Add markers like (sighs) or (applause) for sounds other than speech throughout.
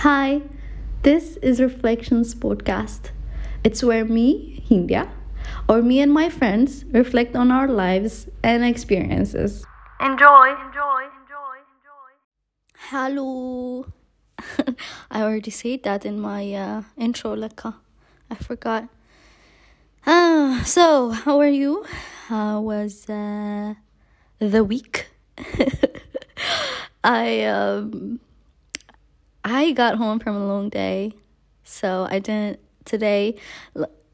Hi, this is Reflections Podcast. It's where me, India, or me and my friends reflect on our lives and experiences. Enjoy, enjoy, enjoy, enjoy. Hello. (laughs) I already said that in my uh, intro, Leka. I forgot. Uh, so, how are you? How was uh, the week? (laughs) I um I got home from a long day, so I didn't today.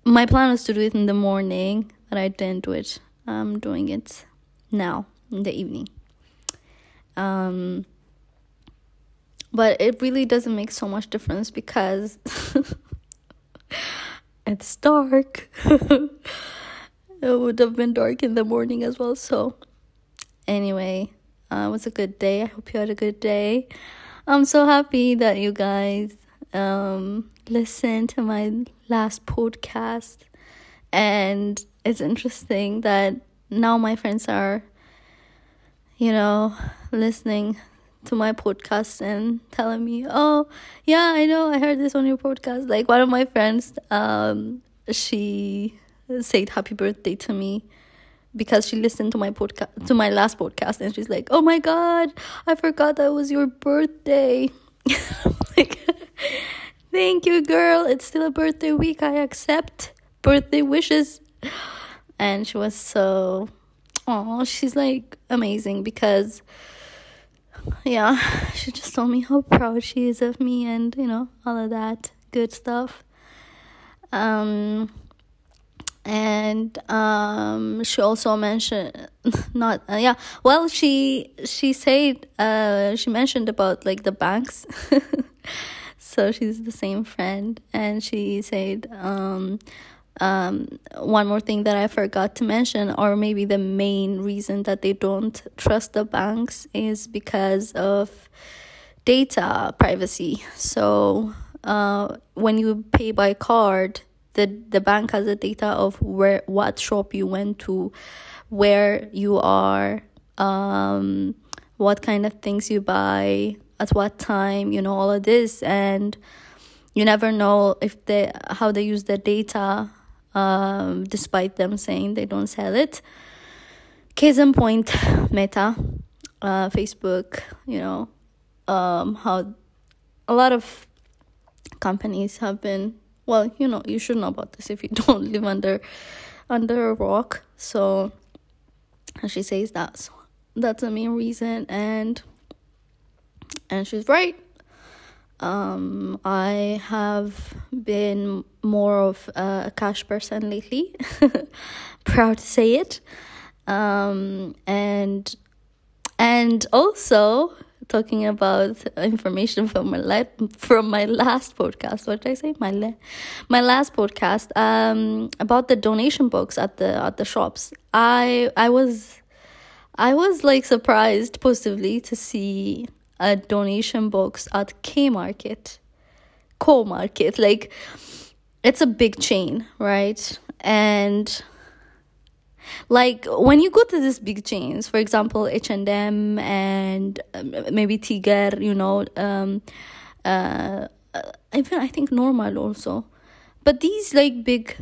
My plan was to do it in the morning, but I didn't do it. I'm doing it now in the evening. Um, but it really doesn't make so much difference because (laughs) it's dark. (laughs) it would have been dark in the morning as well. So, anyway, uh, it was a good day. I hope you had a good day. I'm so happy that you guys um, listened to my last podcast. And it's interesting that now my friends are, you know, listening to my podcast and telling me, "Oh, yeah, I know, I heard this on your podcast." Like one of my friends, um, she said happy birthday to me because she listened to my podcast to my last podcast and she's like oh my god i forgot that was your birthday. (laughs) Like thank you girl. It's still a birthday week. I accept birthday wishes. And she was so oh she's like amazing because yeah she just told me how proud she is of me and you know all of that good stuff. Um and um, she also mentioned (laughs) not uh, yeah well she she said uh, she mentioned about like the banks (laughs) so she's the same friend and she said um, um, one more thing that I forgot to mention, or maybe the main reason that they don't trust the banks is because of data privacy. So, uh, when you pay by card, the the bank has the data of where what shop you went to where you are um what kind of things you buy at what time you know all of this. And you never know if they how they use the data um despite them saying they don't sell it. Case in point meta uh facebook you know um how a lot of companies have been well you know you should know about this if you (laughs) don't live under under a rock. So and she says that so that's the main reason and and she's right. Um i have been more of a cash person lately. (laughs) Proud to say it. Um and and also talking about information from my life from my last podcast. What did I say? My le- my last podcast um about the donation books at the at the shops. I I was I was like surprised positively to see a donation box at K Market, Co Market. Like it's a big chain, right? And like when you go to these big chains for example h&m and um, maybe tiger you know um uh even i think normal also. But these like big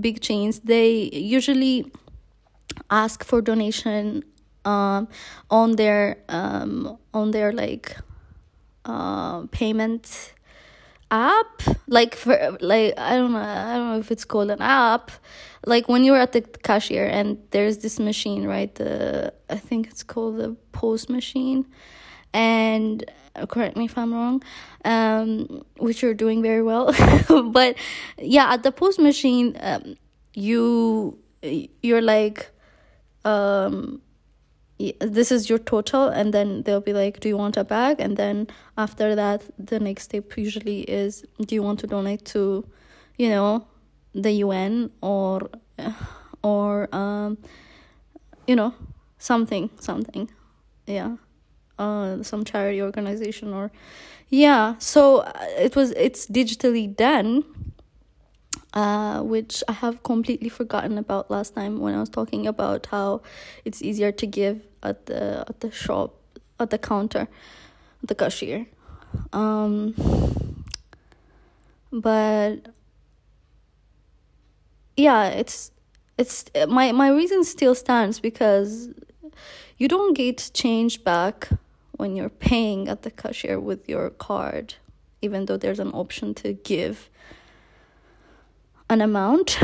big chains they usually ask for donation um on their um on their like uh payment app like for like i don't know i don't know if it's called an app like when you're at the cashier and there's this machine right the i think it's called the POS machine. And uh, correct me if i'm wrong um which you're doing very well. (laughs) But yeah at the POS machine um, you you're like um this is your total and then they'll be like do you want a bag? And then after that the next step usually is do you want to donate to you know the UN or (sighs) or um you know something something? Yeah. Uh some charity organization or yeah. So uh, it was it's digitally done uh, which I have completely forgotten about last time when I was talking about how it's easier to give at the at the shop at the counter, the cashier. Um, but yeah it's it's my my reason still stands because you don't get change back when you're paying at the cashier with your card even though there's an option to give an amount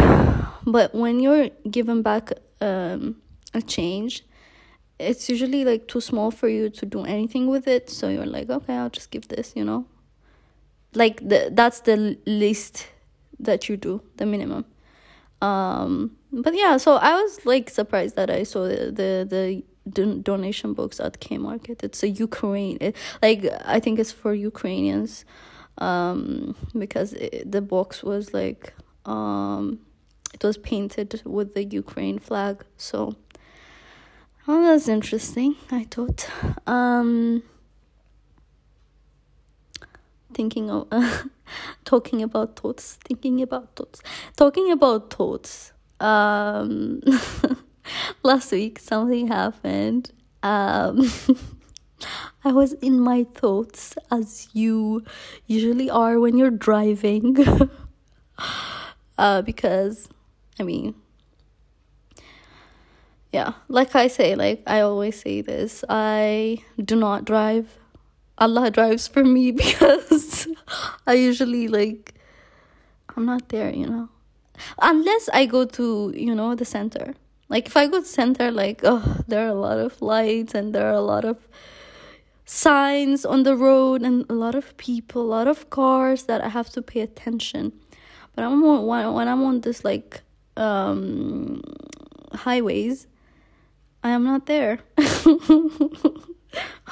but when you're given back um, a change it's usually like too small for you to do anything with it. So you're like okay i'll just give this you know? Like the that's the least that you do the minimum. Um but yeah so i was like surprised that i saw the the, the don- donation box at k market it's a ukraine it, like i think it's for ukrainians um because it, the box was like um it was painted with the ukraine flag so oh that's interesting i thought. Um thinking of uh, (laughs) talking about thoughts thinking about thoughts talking about thoughts um (laughs) last week something happened um (laughs) i was in my thoughts as you usually are when you're driving uh because i mean yeah like i say like i always say this i do not drive. Allah drives for me (laughs) because i usually like i'm not there you know. Unless i go to you know the center. Like if i go to center like oh there are a lot of lights and there are a lot of signs on the road and a lot of people a lot of cars that i have to pay attention but i'm on when, i'm on this like um highways I am not there. (laughs) I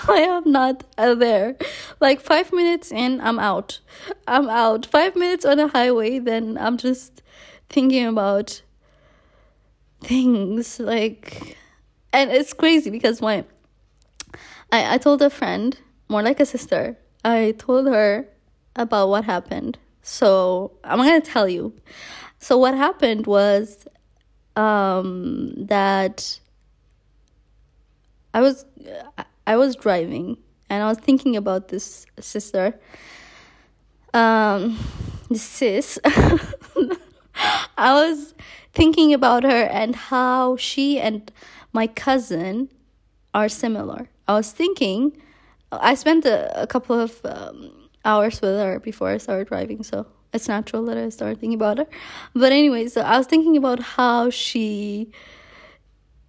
am not there. Like five minutes in, I'm out. I'm out. Five minutes on a highway, then I'm just thinking about things like, and it's crazy because my, I I told a friend, more like a sister. I told her about what happened. So I'm gonna tell you. So what happened was, um, that I was I was driving and I was thinking about this sister. Um this sis. (laughs) I was thinking about her and how she and my cousin are similar. I was thinking I spent a, a couple of um, hours with her before I started driving, so it's natural that I started thinking about her. But anyway, so I was thinking about how she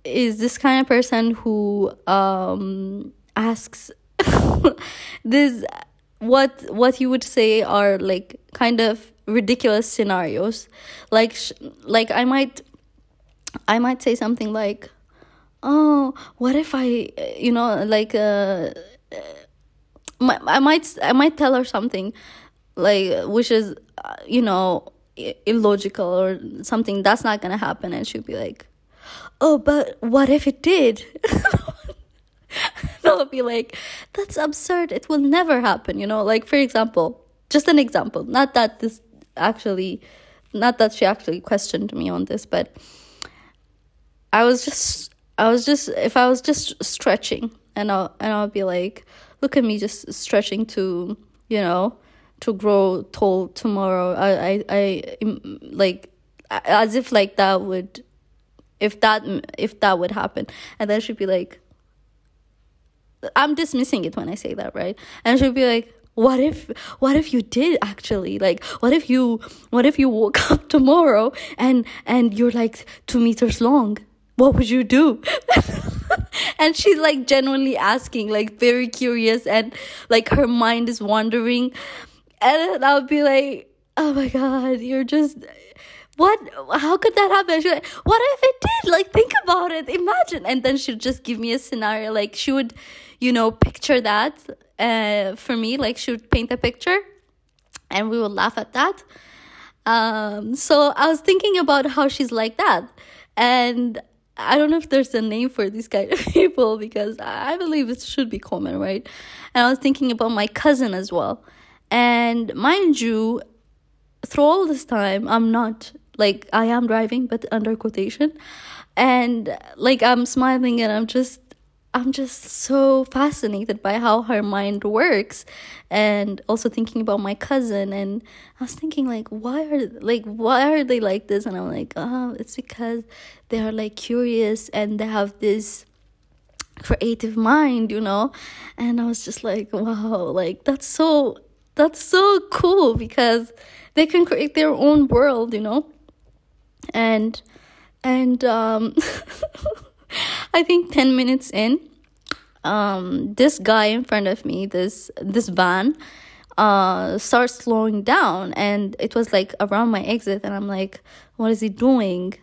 is this kind of person who um asks (laughs) this what what you would say are like kind of ridiculous scenarios like sh- like i might i might say something like oh what if i you know like uh i might i might tell her something like which is uh, you know illogical or something that's not gonna happen and she'll be like oh, but what if it did? (laughs) They'll be like, that's absurd. It will never happen. You know, like for example, just an example. Not that this actually, not that she actually questioned me on this, but I was just, I was just, if I was just stretching, and I'll and I'll be like, look at me just stretching to, you know, to grow tall tomorrow. I I I like as if like that would if that if that would happen. And then she'd be like i'm dismissing it when i say that right? And she'd be like what if what if you did actually? Like what if you what if you woke (laughs) up tomorrow and and you're like two meters long? What would you do (laughs) (laughs) and she's like genuinely asking like very curious and like her mind is wandering. And i would be like oh my god you're just what how could that happen? Like, what if it did? Like think about it. Imagine. And then she'd just give me a scenario like she would you know picture that uh, for me like she would paint a picture and we would laugh at that. Um, so i was thinking about how she's like that. And i don't know if there's a name for these kind of (laughs) people because i believe it should be common right? And i was thinking about my cousin as well. And mind you through all this time i'm not like i am driving but under quotation. And like i'm smiling and i'm just I'm just so fascinated by how her mind works and also thinking about my cousin. And I was thinking like why are like why are they like this? And I'm like oh it's because they are like curious and they have this creative mind you know? And I was just like wow like that's so that's so cool because they can create their own world you know? And and um (laughs) I think 10 minutes in, um, this guy in front of me, this this van, uh, starts slowing down, and it was like around my exit, and I'm like, what is he doing?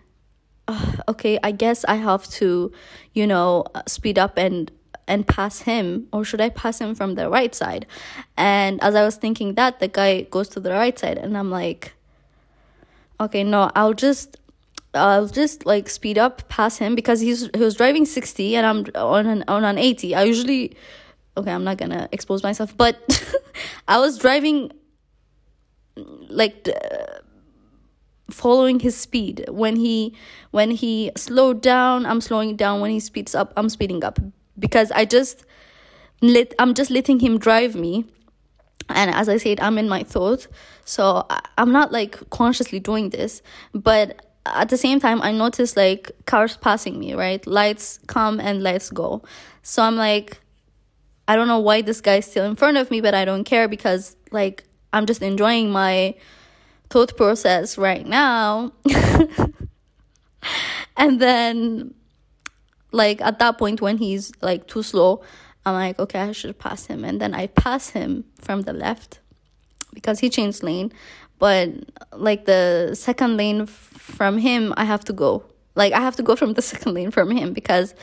Uh, okay, I guess I have to, you know, speed up and and pass him or should I pass him from the right side? And as I was thinking that, the guy goes to the right side and I'm like okay, no, I'll just I'll just like speed up past him because he's he was driving 60 and I'm on an on an 80. I usually okay, I'm not going to expose myself, but (laughs) I was driving like uh, following his speed. When he when he slowed down, I'm slowing down. When he speeds up, I'm speeding up because I just let I'm just letting him drive me. And as I said, I'm in my thought. So I'm not like consciously doing this, but at the same time i notice like cars passing me right? Lights come and lights go. So i'm like i don't know why this guy's still in front of me but i don't care because like i'm just enjoying my thought process right now. (laughs) And then like at that point when he's like too slow i'm like okay i should pass him. And then i pass him from the left because he changed lane but like the second lane from him i have to go. Like i have to go from the (laughs) second lane from him because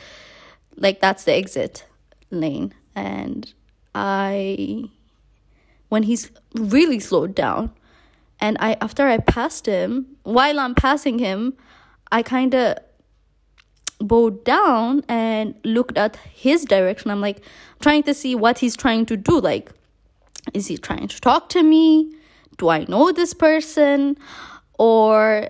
like that's the exit lane. And i when he's really slowed down and i after i passed him while i'm passing him i kind of bowed down and looked at his direction. I'm like trying to see what he's trying to do like is he trying to talk to me do I know this person? Or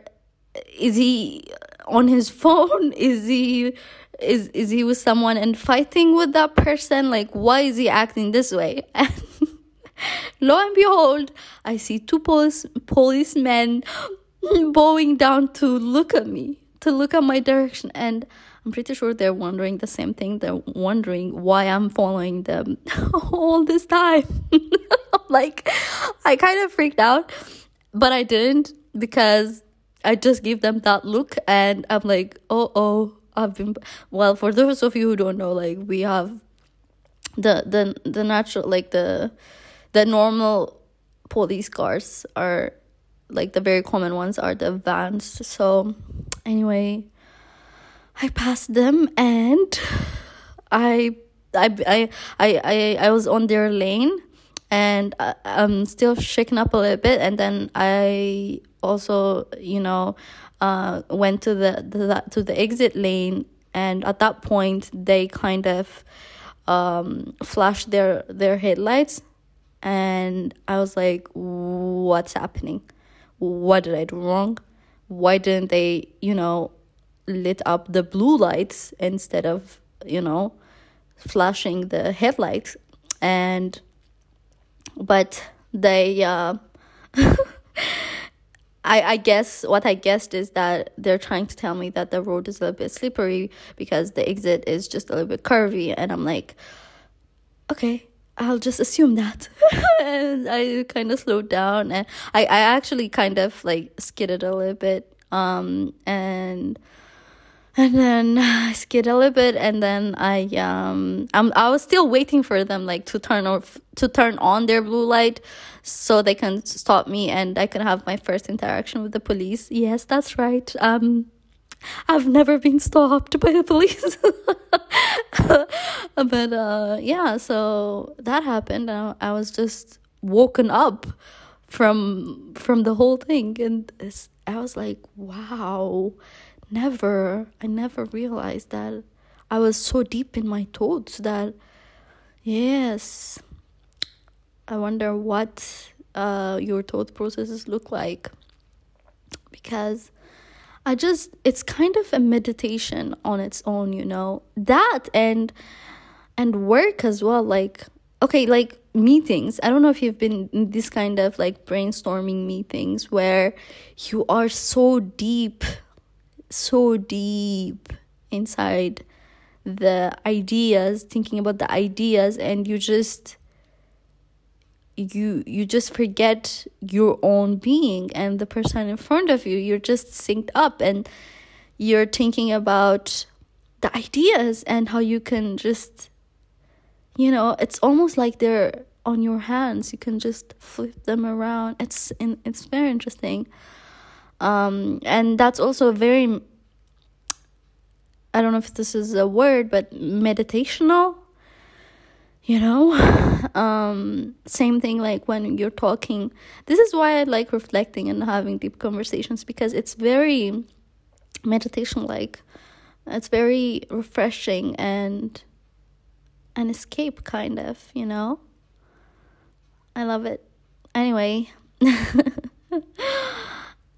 is he on his (laughs) phone? Is he is is he with someone and fighting with that person? Like why is he acting this way? And (laughs) lo and behold, I see two police policemen (gasps) bowing down to look at me, to look at my direction and I'm pretty sure they're wondering the same thing. They're wondering why I'm following them (laughs) all this time. (laughs) like, I kind of freaked out, but I didn't because I just gave them that look and I'm like, oh, oh, I've been. Well, for those of you who don't know, like, we have the, the, the natural, like, the, the normal police cars are like the very common ones are the vans. So, anyway, I passed them and I I I I I, was on their lane and I, I'm still shaken up a little bit. And then I also you know uh went to the, the to the exit lane. And at that point they kind of um flashed their their headlights. And I was like what's happening? What did I do wrong? Why didn't they you know lit up the blue lights instead of you know flashing the headlights. And but they uh (laughs) I, I guess what I guessed is that they're trying to tell me that the road is a little bit slippery because the exit is just a little bit curvy. And I'm like okay I'll just assume that. (laughs) And I kind of slowed down. And I, I actually kind of like skidded a little bit. Um and and then (sighs) I skid a little bit and then I um I'm I was still waiting for them like to turn off to turn on their blue light so they can stop me and I can have my first interaction with the police. Yes, that's right. Um I've never been stopped by the police. (laughs) but uh yeah, so that happened. I, I was just woken up from from the whole thing and I was like, wow never i never realized that i was so deep in my thoughts that yes i wonder what uh, your thought processes look like because I just it's kind of a meditation on its own, you know. That and and work as well like okay, like meetings. I don't know if you've been in this kind of like brainstorming meetings where you are so deep so deep inside the ideas, thinking about the ideas and you just you you just forget your own being and the person in front of you. You're just synced up and you're thinking about the ideas and how you can just you know it's almost like they're on your hands. You can just flip them around. It's in, it's very interesting um and that's also very i don't know if this is a word but meditational you know? (laughs) Um same thing like when you're talking. This is why i like reflecting and having deep conversations because it's very meditation like it's very refreshing and an escape kind of you know? I love it. Anyway (laughs)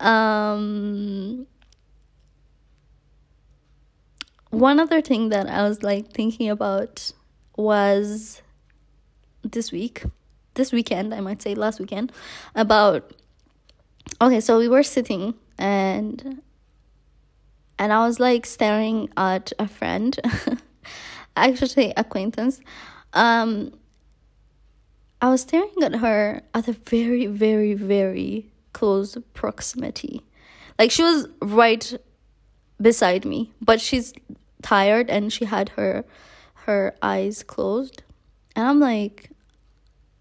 um one other thing that i was like thinking about was this week, this weekend, I might say last weekend, about okay, so we were sitting and and I was like staring at a friend, (laughs) actually acquaintance. Um I was staring at her at a very, very, very close proximity. Like she was right beside me, but she's tired and she had her her eyes closed. And I'm like,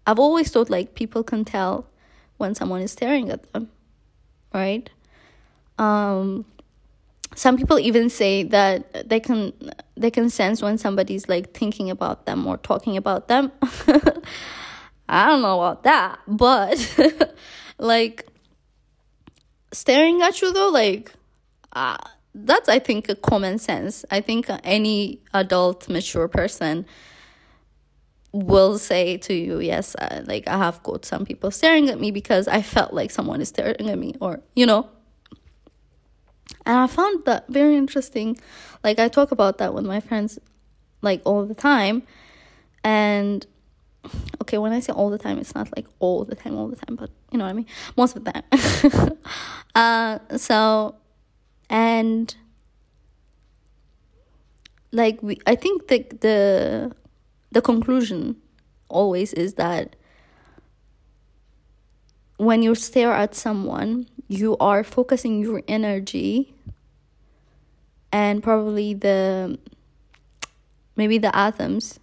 I've always thought like people can tell when someone is staring at them, right? Um, some people even say that they can they can sense when somebody's like thinking about them or talking about them. (laughs) I don't know about that, but (laughs) like staring at you though, like uh, that's I think a common sense. I think any adult mature person will say to you, yes, uh, like I have got some people staring at me because I felt like someone is staring at me, or you know. And I found that very interesting. Like I talk about that with my friends, like all the time, and okay, when I say all the time, it's not like all the time, all the time, but you know what I mean, most of the time. (laughs) uh, so and like we i think the the the conclusion always is that when you stare at someone you are focusing your energy and probably the maybe the atoms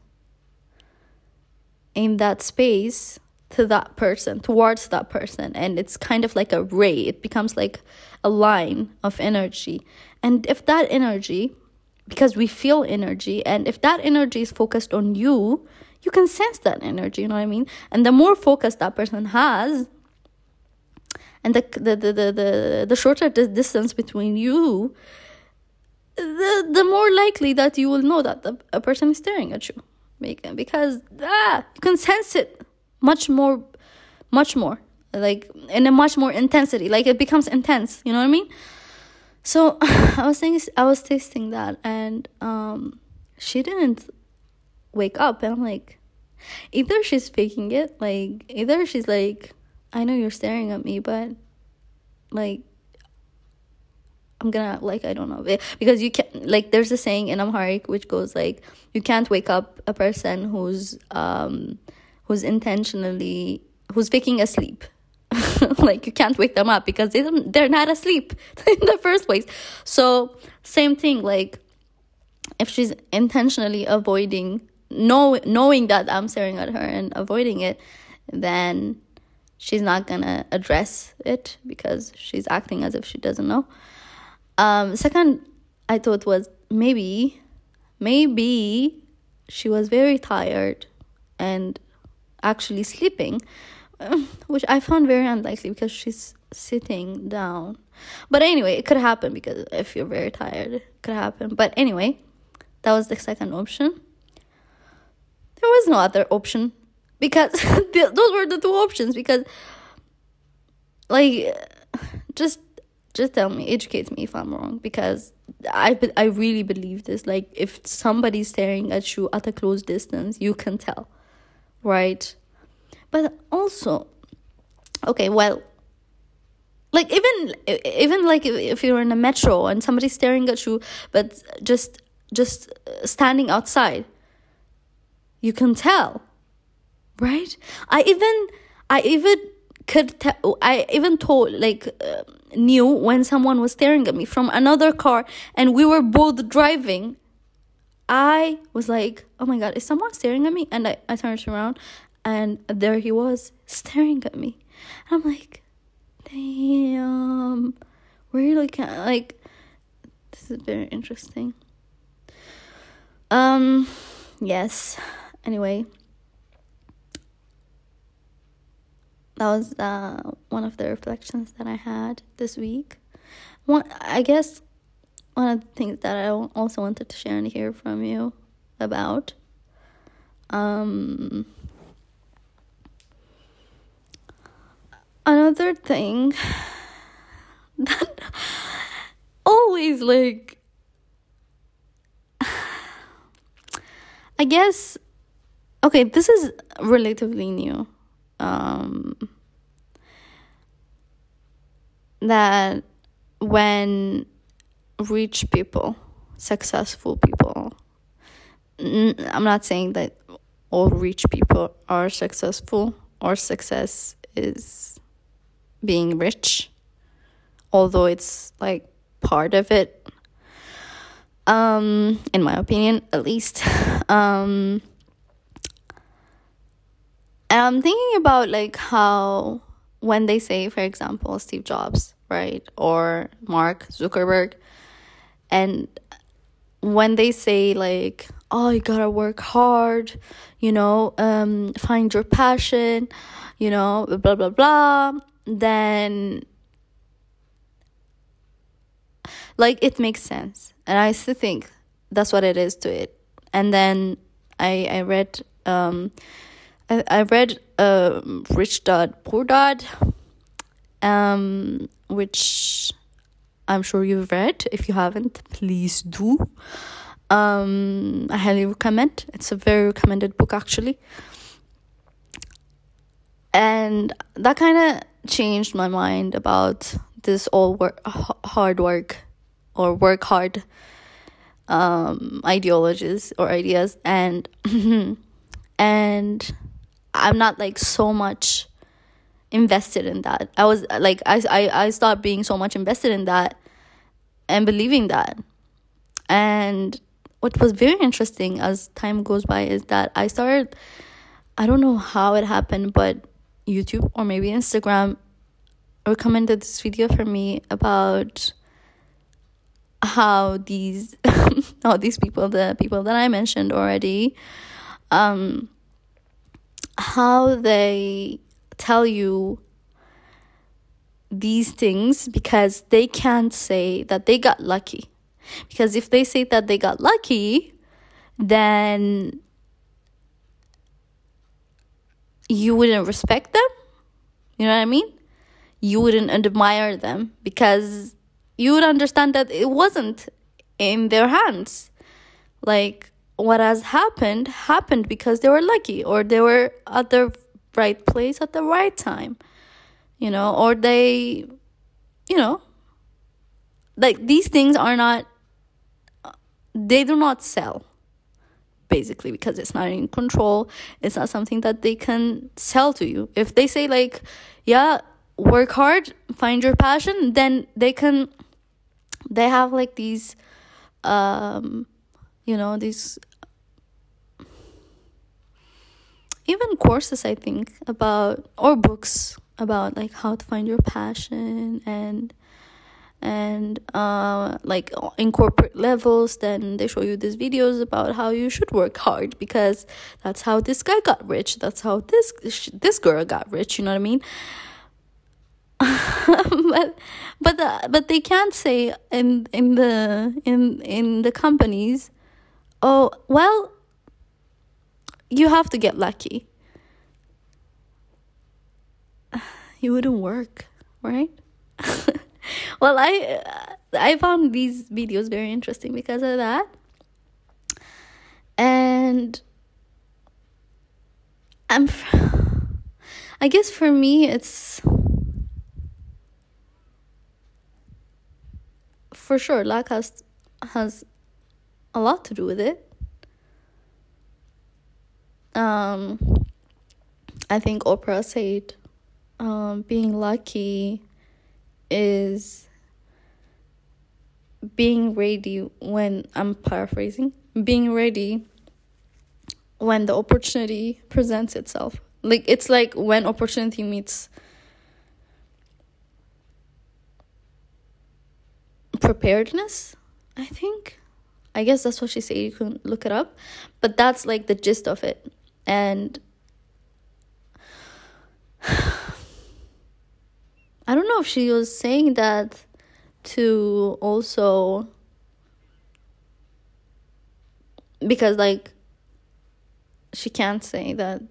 in that space to that person, towards that person. And it's kind of like a ray, it becomes like a line of energy. And if that energy, because we feel energy, and if that energy is focused on you, you can sense that energy, you know what I mean? And the more focus that person has, and the the the the, the, the shorter the distance between you, the the more likely that you will know that the, a person is staring at you because ah, you can sense it much more much more like in a much more intensity like it becomes intense you know what i mean? So (laughs) i was saying i was tasting that and um she didn't wake up and i'm like either she's faking it like either she's like i know you're staring at me but like i'm gonna like i don't know. Because you can't like there's a saying in amharic which goes like you can't wake up a person who's um who's intentionally who's faking asleep (laughs) like you can't wake them up because they don't, they're not asleep (laughs) in the first place. So same thing like if she's intentionally avoiding know, knowing that i'm staring at her and avoiding it then she's not gonna address it because she's acting as if she doesn't know um second i thought was maybe maybe she was very tired and actually sleeping, (laughs) which I found very unlikely because she's sitting down. But anyway, it could happen because if you're very tired, it could happen. But anyway, that was the second option. There was no other option because (laughs) those were the two options because like just just tell me educate me if i'm wrong because i i really believe this. Like if somebody's staring at you at a close distance you can tell right? But also okay well like even even like if, you're in a metro and somebody's staring at you but just just standing outside you can tell right? I even i even could tell i even told like uh, knew when someone was staring at me from another car and we were both driving i was like oh my god is someone staring at me? And i, I turned around and there he was staring at me. And i'm like damn. Are you looking like this is very interesting. Um yes. Anyway that was uh, one of the reflections that I had this week. One, I guess, one of the things that I also wanted to share and hear from you about. Um, another thing (laughs) that always like, (sighs) I guess, okay, this is relatively new um, that when rich people, successful people, I'm not saying that all rich people are successful or success is being rich, although it's like part of it. Um, in my opinion, at least. (laughs) Um, I'm thinking about like how when they say, for example, Steve Jobs, right, or Mark Zuckerberg, and when they say like, oh, you gotta work hard, you know, um, find your passion, you know, blah blah blah, then like it makes sense, and I still think that's what it is to it. And then I I read um I, I read uh, Rich Dad Poor Dad, um, which I'm sure you've read. If you haven't, please do. Um, I highly recommend. It's a very recommended book, actually. And that kind of changed my mind about this all work, hard work or work hard um, ideologies or ideas. And, (laughs) and, I'm not like so much invested in that. I was like I I I stopped being so much invested in that and believing that. And what was very interesting as time goes by is that I started I don't know how it happened, but YouTube or maybe Instagram recommended this video for me about how these (laughs) how these people the people that I mentioned already um how they tell you these things because they can't say that they got lucky. Because if they say that they got lucky, then you wouldn't respect them. You know what I mean? You wouldn't admire them because you would understand that it wasn't in their hands. Like, what has happened happened because they were lucky or they were at the right place at the right time you know or they you know like these things are not they do not sell basically because it's not in control. It's not something that they can sell to you. If they say like yeah work hard find your passion then they can they have like these um you know these even courses i think about or books about like how to find your passion and and uh, like in corporate levels then they show you these videos about how you should work hard because that's how this guy got rich. That's how this this girl got rich you know what i mean? (laughs) But but the, but they can't say in in the in in the companies oh, well, you have to get lucky. (sighs) You wouldn't work, right? (laughs) well, I I found these videos very interesting because of that, and I'm. (sighs) I guess for me, it's for sure luck has has a lot to do with it. Um, I think Oprah said um, being lucky is being ready when I'm paraphrasing, being ready when the opportunity presents itself. Like it's like when opportunity meets preparedness, I think. I guess that's what she said. You can look it up. But that's like the gist of it. And (sighs) I don't know if she was saying that to also because like she can't say that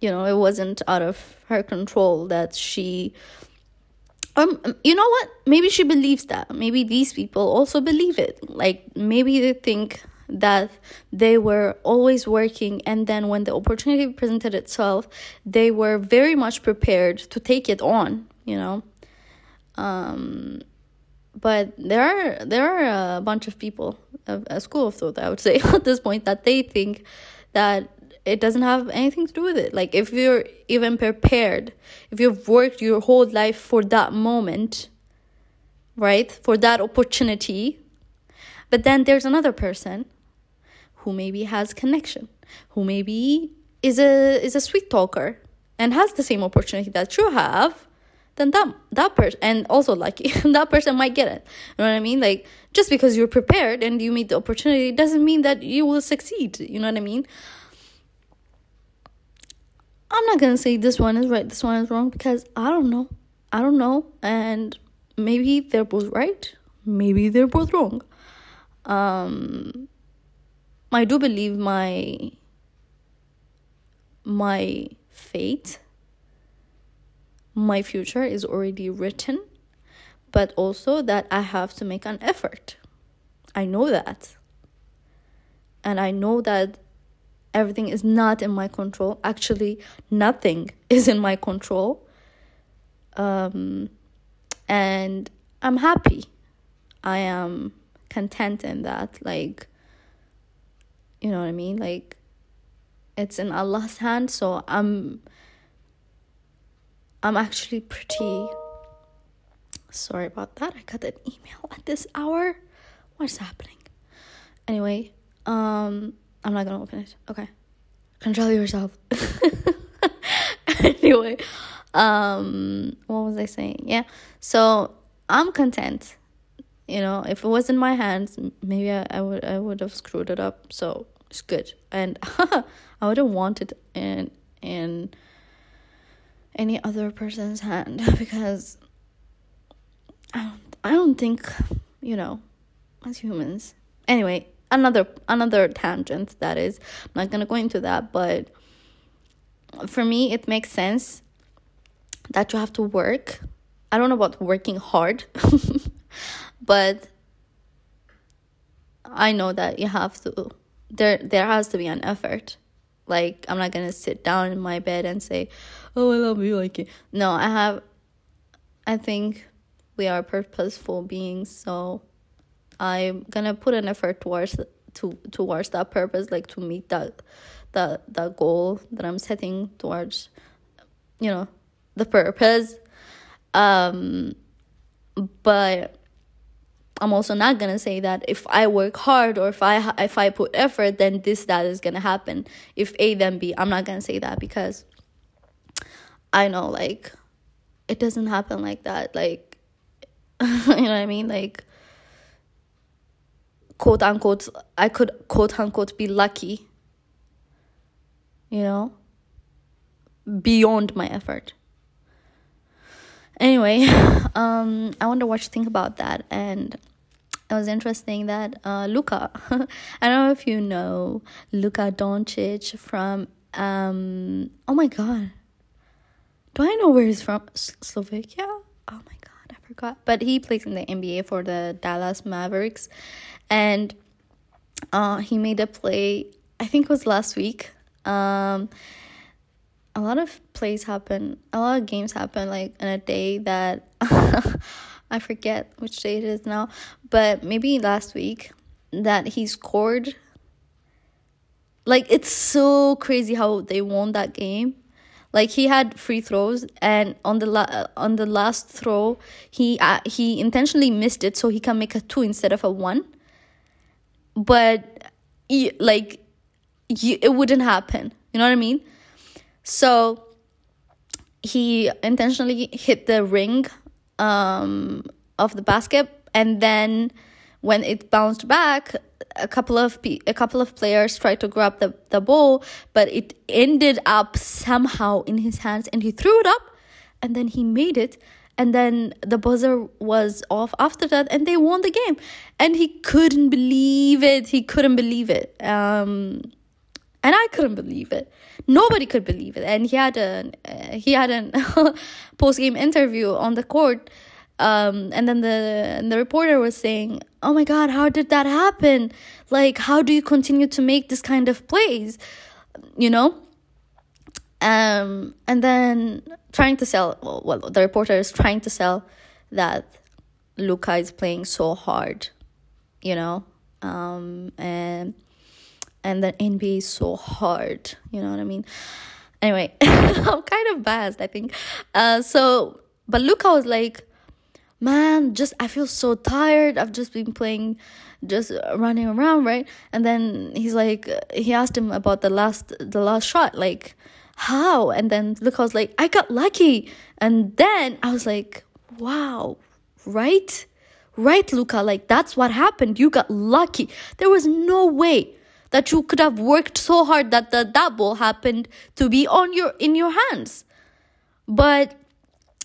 you know it wasn't out of her control that she um you know what? Maybe she believes that. Maybe these people also believe it. Like maybe they think that they were always working and then when the opportunity presented itself they were very much prepared to take it on you know? Um but there are there are a bunch of people a, a school of thought i would say (laughs) at this point that they think that it doesn't have anything to do with it. Like if you're even prepared, if you've worked your whole life for that moment, right? For that opportunity, but then there's another person who maybe has connection, who maybe is a is a sweet talker and has the same opportunity that you have, then that that person and also lucky (laughs) that person might get it. You know what I mean? Like just because you're prepared and you meet the opportunity doesn't mean that you will succeed. You know what I mean? I'm not gonna say this one is right, this one is wrong because I don't know. I don't know, and maybe they're both right, maybe they're both wrong. Um, I do believe my my fate, my future is already written, but also that I have to make an effort. I know that. And I know that everything is not in my control. Actually, nothing (laughs) is in my control. Um, and I'm happy. I am content in that. Like, you know what I mean? Like, it's in Allah's hand, so I'm. I'm actually pretty. Sorry about that. I got an email at this hour. What's happening? Anyway, um, I'm not gonna open it. Okay. Control yourself. (laughs) anyway, um, what was I saying? Yeah. So I'm content. You know, if it was in my hands, maybe I, I would I would have screwed it up. So it's good, and (laughs) I wouldn't want it in in any other person's hand (laughs) because I don't I don't think you know as humans. Anyway, another another tangent that is i'm not to go into that but for me it makes sense that you have to work. I don't know about working hard (laughs) but i know that you have to there there has to be an effort. Like i'm not to sit down in my bed and say oh i love you like it no i have i think we are purposeful beings so I'm gonna put an effort towards to towards that purpose, like to meet that that that goal that I'm setting towards, you know, the purpose. Um, but I'm also not gonna say that if I work hard or if I if I put effort, then this that is gonna happen. If A then B, I'm not gonna say that because I know like it doesn't happen like that. Like (laughs) you know what I mean? Like quote unquote, I could quote unquote be lucky, you know, beyond my effort. Anyway, (laughs) um, I wonder what you think about that. And it was interesting that uh, Luka, (laughs) I don't know if you know Luka Doncic from, um, oh my God, do I know where he's from? Slovakia? Oh my forgot. But he plays in the NBA for the Dallas Mavericks, and uh, he made a play. I think it was last week. Um, a lot of plays happen. A lot of games happen like in a day that (laughs) I forget which day it is now, but maybe last week that he scored. Like it's so crazy how they won that game. Like he had free throws, and on the la- on the last throw, he uh, he intentionally missed it so he can make a two instead of a one. But he, like, you, it wouldn't happen. You know what I mean? So he intentionally hit the ring um, of the basket, and then when it bounced back, a couple of a couple of players tried to grab the, the ball, but it ended up somehow in his hands, and he threw it up, and then he made it, and then the buzzer was off after that, and they won the game, and he couldn't believe it. He couldn't believe it. Um, and I couldn't believe it. Nobody could believe it. And he had a uh, he had an (laughs) post game interview on the court, um, and then the and the reporter was saying, "Oh my God, how did that happen? Like, how do you continue to make this kind of plays? You know." Um, and then trying to sell. Well, the reporter is trying to sell that Luka is playing so hard, you know, um, and and the NBA is so hard. You know what I mean? Anyway, (laughs) I'm kind of biased, I think. Uh, so, but Luka was like, man, just I feel so tired. I've just been playing, just running around, right? And then he's like, he asked him about the last, the last shot, like how? And then was like, I got lucky. And then I was like, wow, right? Right, Luka like that's what happened. You got lucky. There was no way that you could have worked so hard that the double happened to be on your in your hands but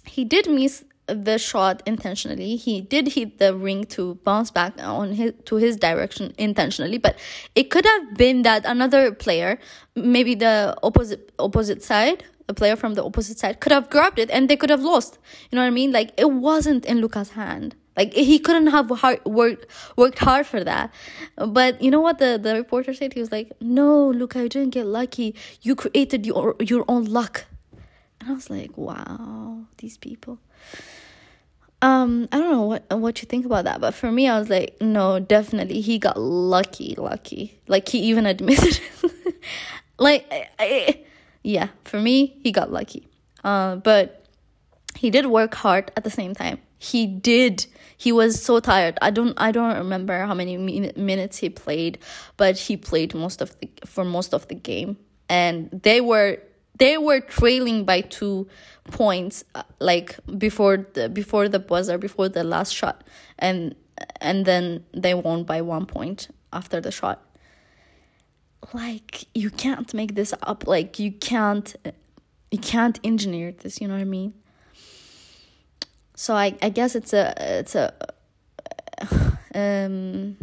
he did miss the shot intentionally he did hit the ring to bounce back on his to his direction intentionally but it could have been that another player maybe the opposite opposite side a player from the opposite side could have grabbed it and they could have lost you know what i mean like it wasn't in Luka's hand like he couldn't have hard worked worked hard for that. But you know what the, the reporter said? He was like, No, Luka, you didn't get lucky. You created your your own luck. And I was like, Wow, these people. Um, I don't know what what you think about that, but for me, I was like, no, definitely, he got lucky, lucky. Like he even (laughs) admitted, like, I, I, yeah, for me, he got lucky. Uh, but he did work hard at the same time. He did. He was so tired. I don't. I don't remember how many min- minutes he played, but he played most of the for most of the game, and they were they were trailing by two points, uh, like before the before the buzzer, before the last shot, and and then they won by one point after the shot. Like you can't make this up. Like you can't, you can't engineer this. You know what I mean? so I, I guess it's a it's a (sighs) um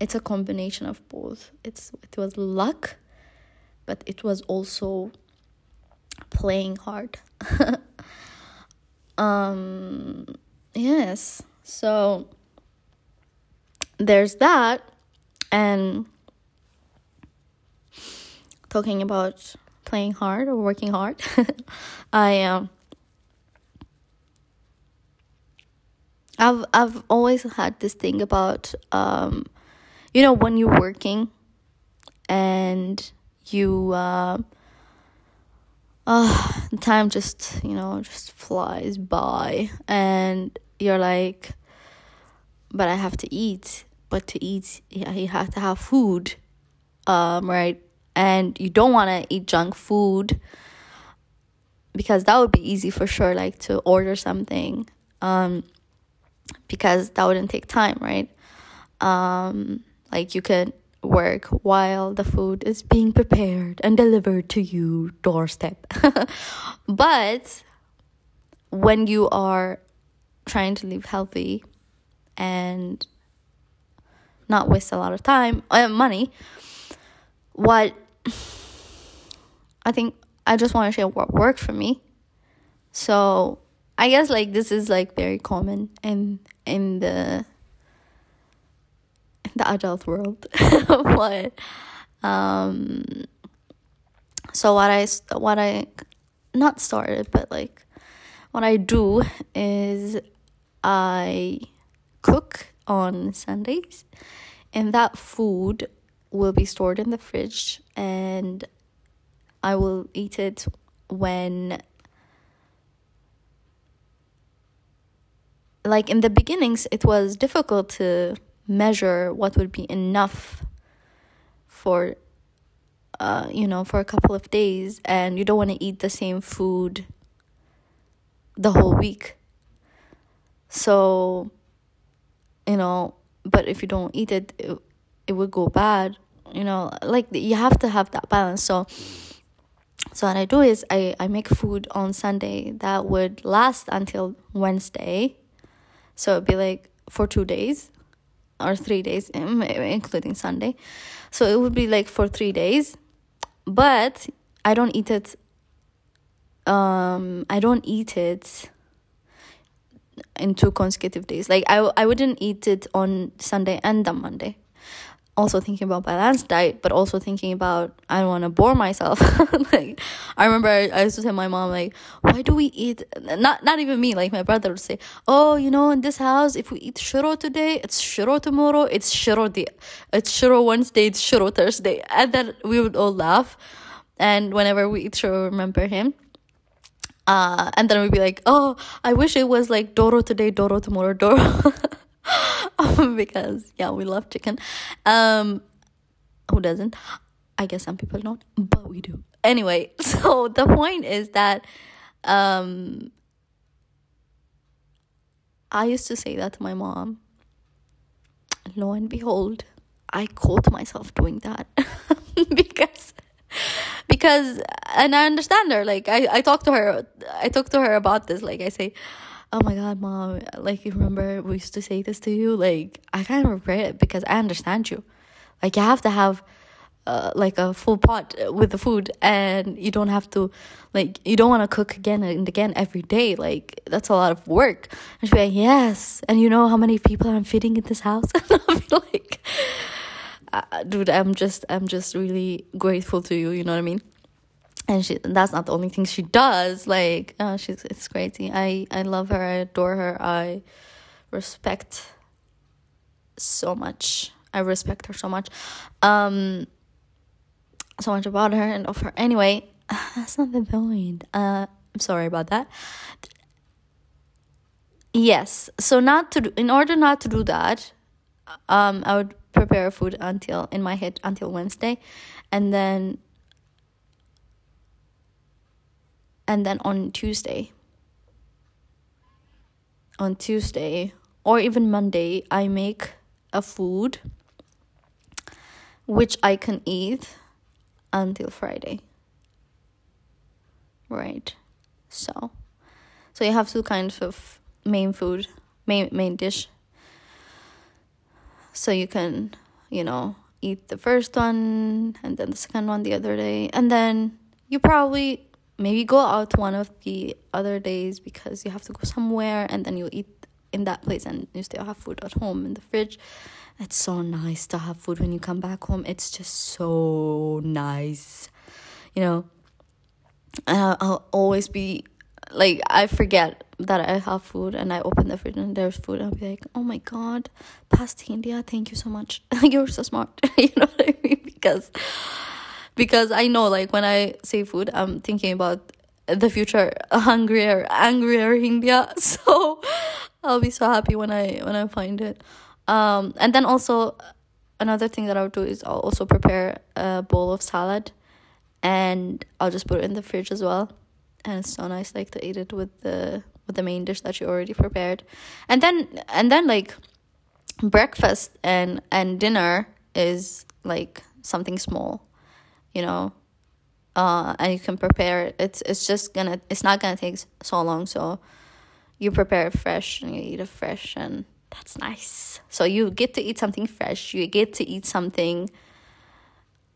it's a combination of both it's it was luck but it was also playing hard (laughs) um yes. So there's that and talking about playing hard or working hard (laughs) i um I've I've always had this thing about um, you know when you're working and you uh, (sighs) uh time just you know just flies by. And you're like but I have to eat. But to eat yeah, you have to have food um right? And you don't want to eat junk food because that would be easy for sure like to order something um because that wouldn't take time, right? Um, like you could work while the food is being prepared and delivered to you doorstep. (laughs) but when you are trying to live healthy and not waste a lot of time and uh, money, what I think I just want to share what worked for me. So I guess like this is like very common in in the the adult world. (laughs) but um so what I what I not started but like what I do is I cook on Sundays and that food will be stored in the fridge and I will eat it when like in the beginnings it was difficult to measure what would be enough for uh, you know for a couple of days and you don't want to eat the same food the whole week. So you know but if you don't eat it it, it would go bad you know like you have to have that balance. So so what i do is i i make food on sunday that would last until wednesday. So it'd be like for two days or three days including sunday so it would be like for three days but i don't eat it um i don't eat it in two consecutive days. Like I, I wouldn't eat it on Sunday and on Monday. Also thinking about balanced diet, but also thinking about I don't want to bore myself. (laughs) like I remember I, I, used to tell my mom like, why do we eat? Not not even me. Like my brother would say, oh, you know, in this house, if we eat shiro today, it's shiro tomorrow. It's shiro day. It's shiro Wednesday. It's shiro Thursday. And then we would all laugh. And whenever we eat shiro, remember him uh, and then we'd be like, oh, I wish it was like Doro today, Doro tomorrow, Doro. (laughs) (laughs) because, yeah, we love chicken. Um, who doesn't? I guess some people don't, but we do. Anyway, (laughs) so the point is that um, I used to say that to my mom. Lo and behold, I caught myself doing that (laughs) because because and I understand her. Like I, I talk to her I talk to her about this. Like I say, Oh my god, mom, like you remember we used to say this to you? Like I kind of regret it because I understand you. Like you have to have uh, like a full pot with the food and you don't have to like you don't want to cook again and again every day. Like that's a lot of work. And she'd be like yes. And you know how many people i'm feeding in this house? (laughs) And i'll be like uh, dude i'm just i'm just really grateful to you. You know what i mean and she that's not the only thing she does. Like uh, she's it's crazy. I i love her. I adore her. I respect so much. I respect her so much. Um so much about her and of her. Anyway (laughs) that's not the point. Uh i'm sorry about that. Yes. So not to do, in order not to do that um i would prepare food until in my head until Wednesday. And then and then on Tuesday on Tuesday or even Monday I make a food which I can eat until Friday. Right. So so you have two kinds of main food, main main dish so you can you know eat the first one and then the second one the other day and then you probably maybe go out one of the other days because you have to go somewhere and then you eat in that place and you still have food at home in the fridge it's so nice to have food when you come back home it's just so nice you know uh, i'll always be like i forget that I have food and I open the fridge and there's food, I'll be like, oh my god, past India, thank you so much. (laughs) You're so smart. (laughs) you know what I mean? Because because I know like when I say food, I'm thinking about the future (laughs) hungrier, angrier India. (laughs) So I'll be so happy when I when I find it. Um, and then also another thing that I'll do is I'll also prepare a bowl of salad and I'll just put it in the fridge as well. And it's so nice like to eat it with the with the main dish that you already prepared and then and then like breakfast and and dinner is like something small you know uh and you can prepare it it's it's just gonna it's not gonna take so long so you prepare it fresh and you eat it fresh and that's nice so you get to eat something fresh you get to eat something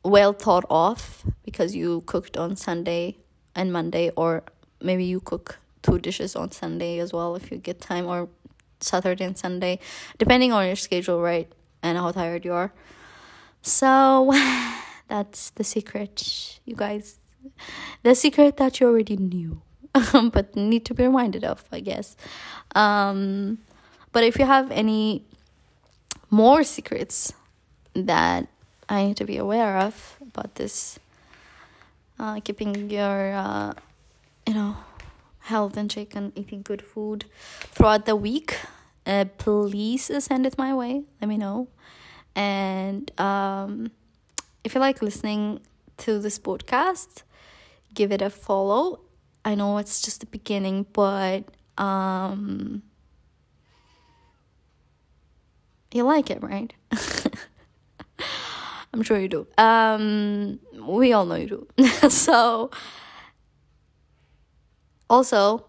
well thought of because you cooked on sunday and monday or maybe you cook two dishes on Sunday as well if you get time or Saturday and Sunday, depending on your schedule, right? And how tired you are. So (laughs) that's the secret, you guys. The secret that you already knew, (laughs) but need to be reminded of, I guess. Um, but if you have any more secrets that I need to be aware of about this, uh, keeping your, uh, you know, health in check and eating good food throughout the week, uh, please send it my way. Let me know. And um, if you like listening to this podcast, give it a follow. I know it's just the beginning, but um, you like it, right? (laughs) I'm sure you do. Um, we all know you do. (laughs) so, also,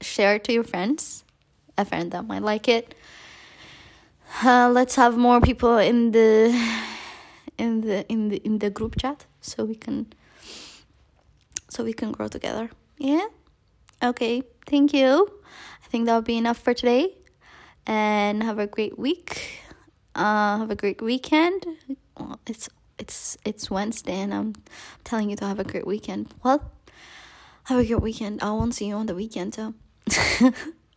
share it to your friends, a friend that might like it. Uh, let's have more people in the in the in the in the group chat so we can so we can grow together. Yeah. Okay. Thank you. I think that'll be enough for today. And have a great week. Uh, have a great weekend. Well, it's it's it's Wednesday, and I'm telling you to have a great weekend. Well, have a great weekend. I won't see you on the weekend, so. (laughs)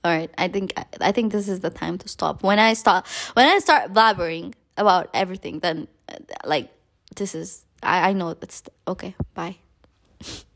All right, I think I think this is the time to stop. When I start when I start blabbering about everything, then like this is I I know it's okay. Bye. (laughs)